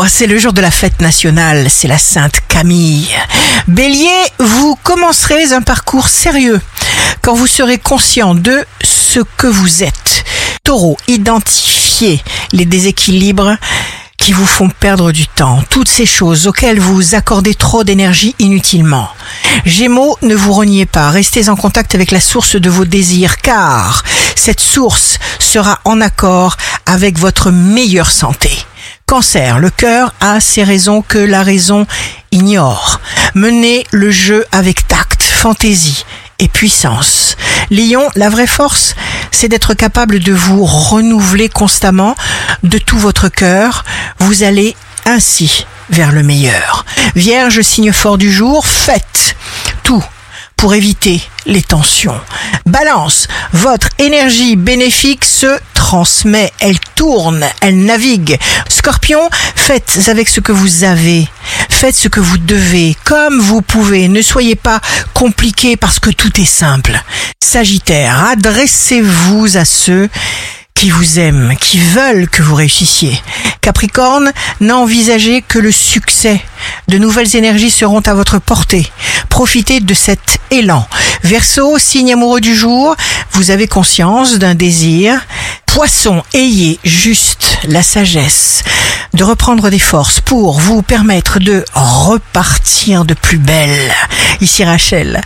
Gémeaux, c'est le jour de la fête nationale, c'est la Sainte Camille. Bélier, vous commencerez un parcours sérieux quand vous serez conscient de ce que vous êtes. Taureau, identifiez les déséquilibres qui vous font perdre du temps, toutes ces choses auxquelles vous accordez trop d'énergie inutilement. Gémeaux, ne vous reniez pas, restez en contact avec la source de vos désirs, car cette source sera en accord avec votre meilleure santé. Cancer, le cœur a ses raisons que la raison ignore. Menez le jeu avec tact, fantaisie et puissance. Lion, la vraie force, c'est d'être capable de vous renouveler constamment de tout votre cœur. Vous allez ainsi vers le meilleur. Vierge, signe fort du jour, faites tout pour éviter les tensions. Balance, votre énergie bénéfique se transmet, elle tourne, elle navigue. Scorpion, faites avec ce que vous avez. Faites ce que vous devez, comme vous pouvez. Ne soyez pas compliqué parce que tout est simple. Sagittaire, adressez-vous à ceux qui vous aiment, qui veulent que vous réussissiez. Capricorne, n'envisagez que le succès. De nouvelles énergies seront à votre portée. Profitez de cet élan. Verseau, signe amoureux du jour, vous avez conscience d'un désir. Poisson, ayez juste la sagesse de reprendre des forces pour vous permettre de repartir de plus belle. Ici Rachel,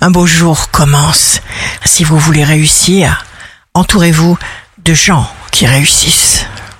un beau jour commence. Si vous voulez réussir, entourez-vous de gens qui réussissent.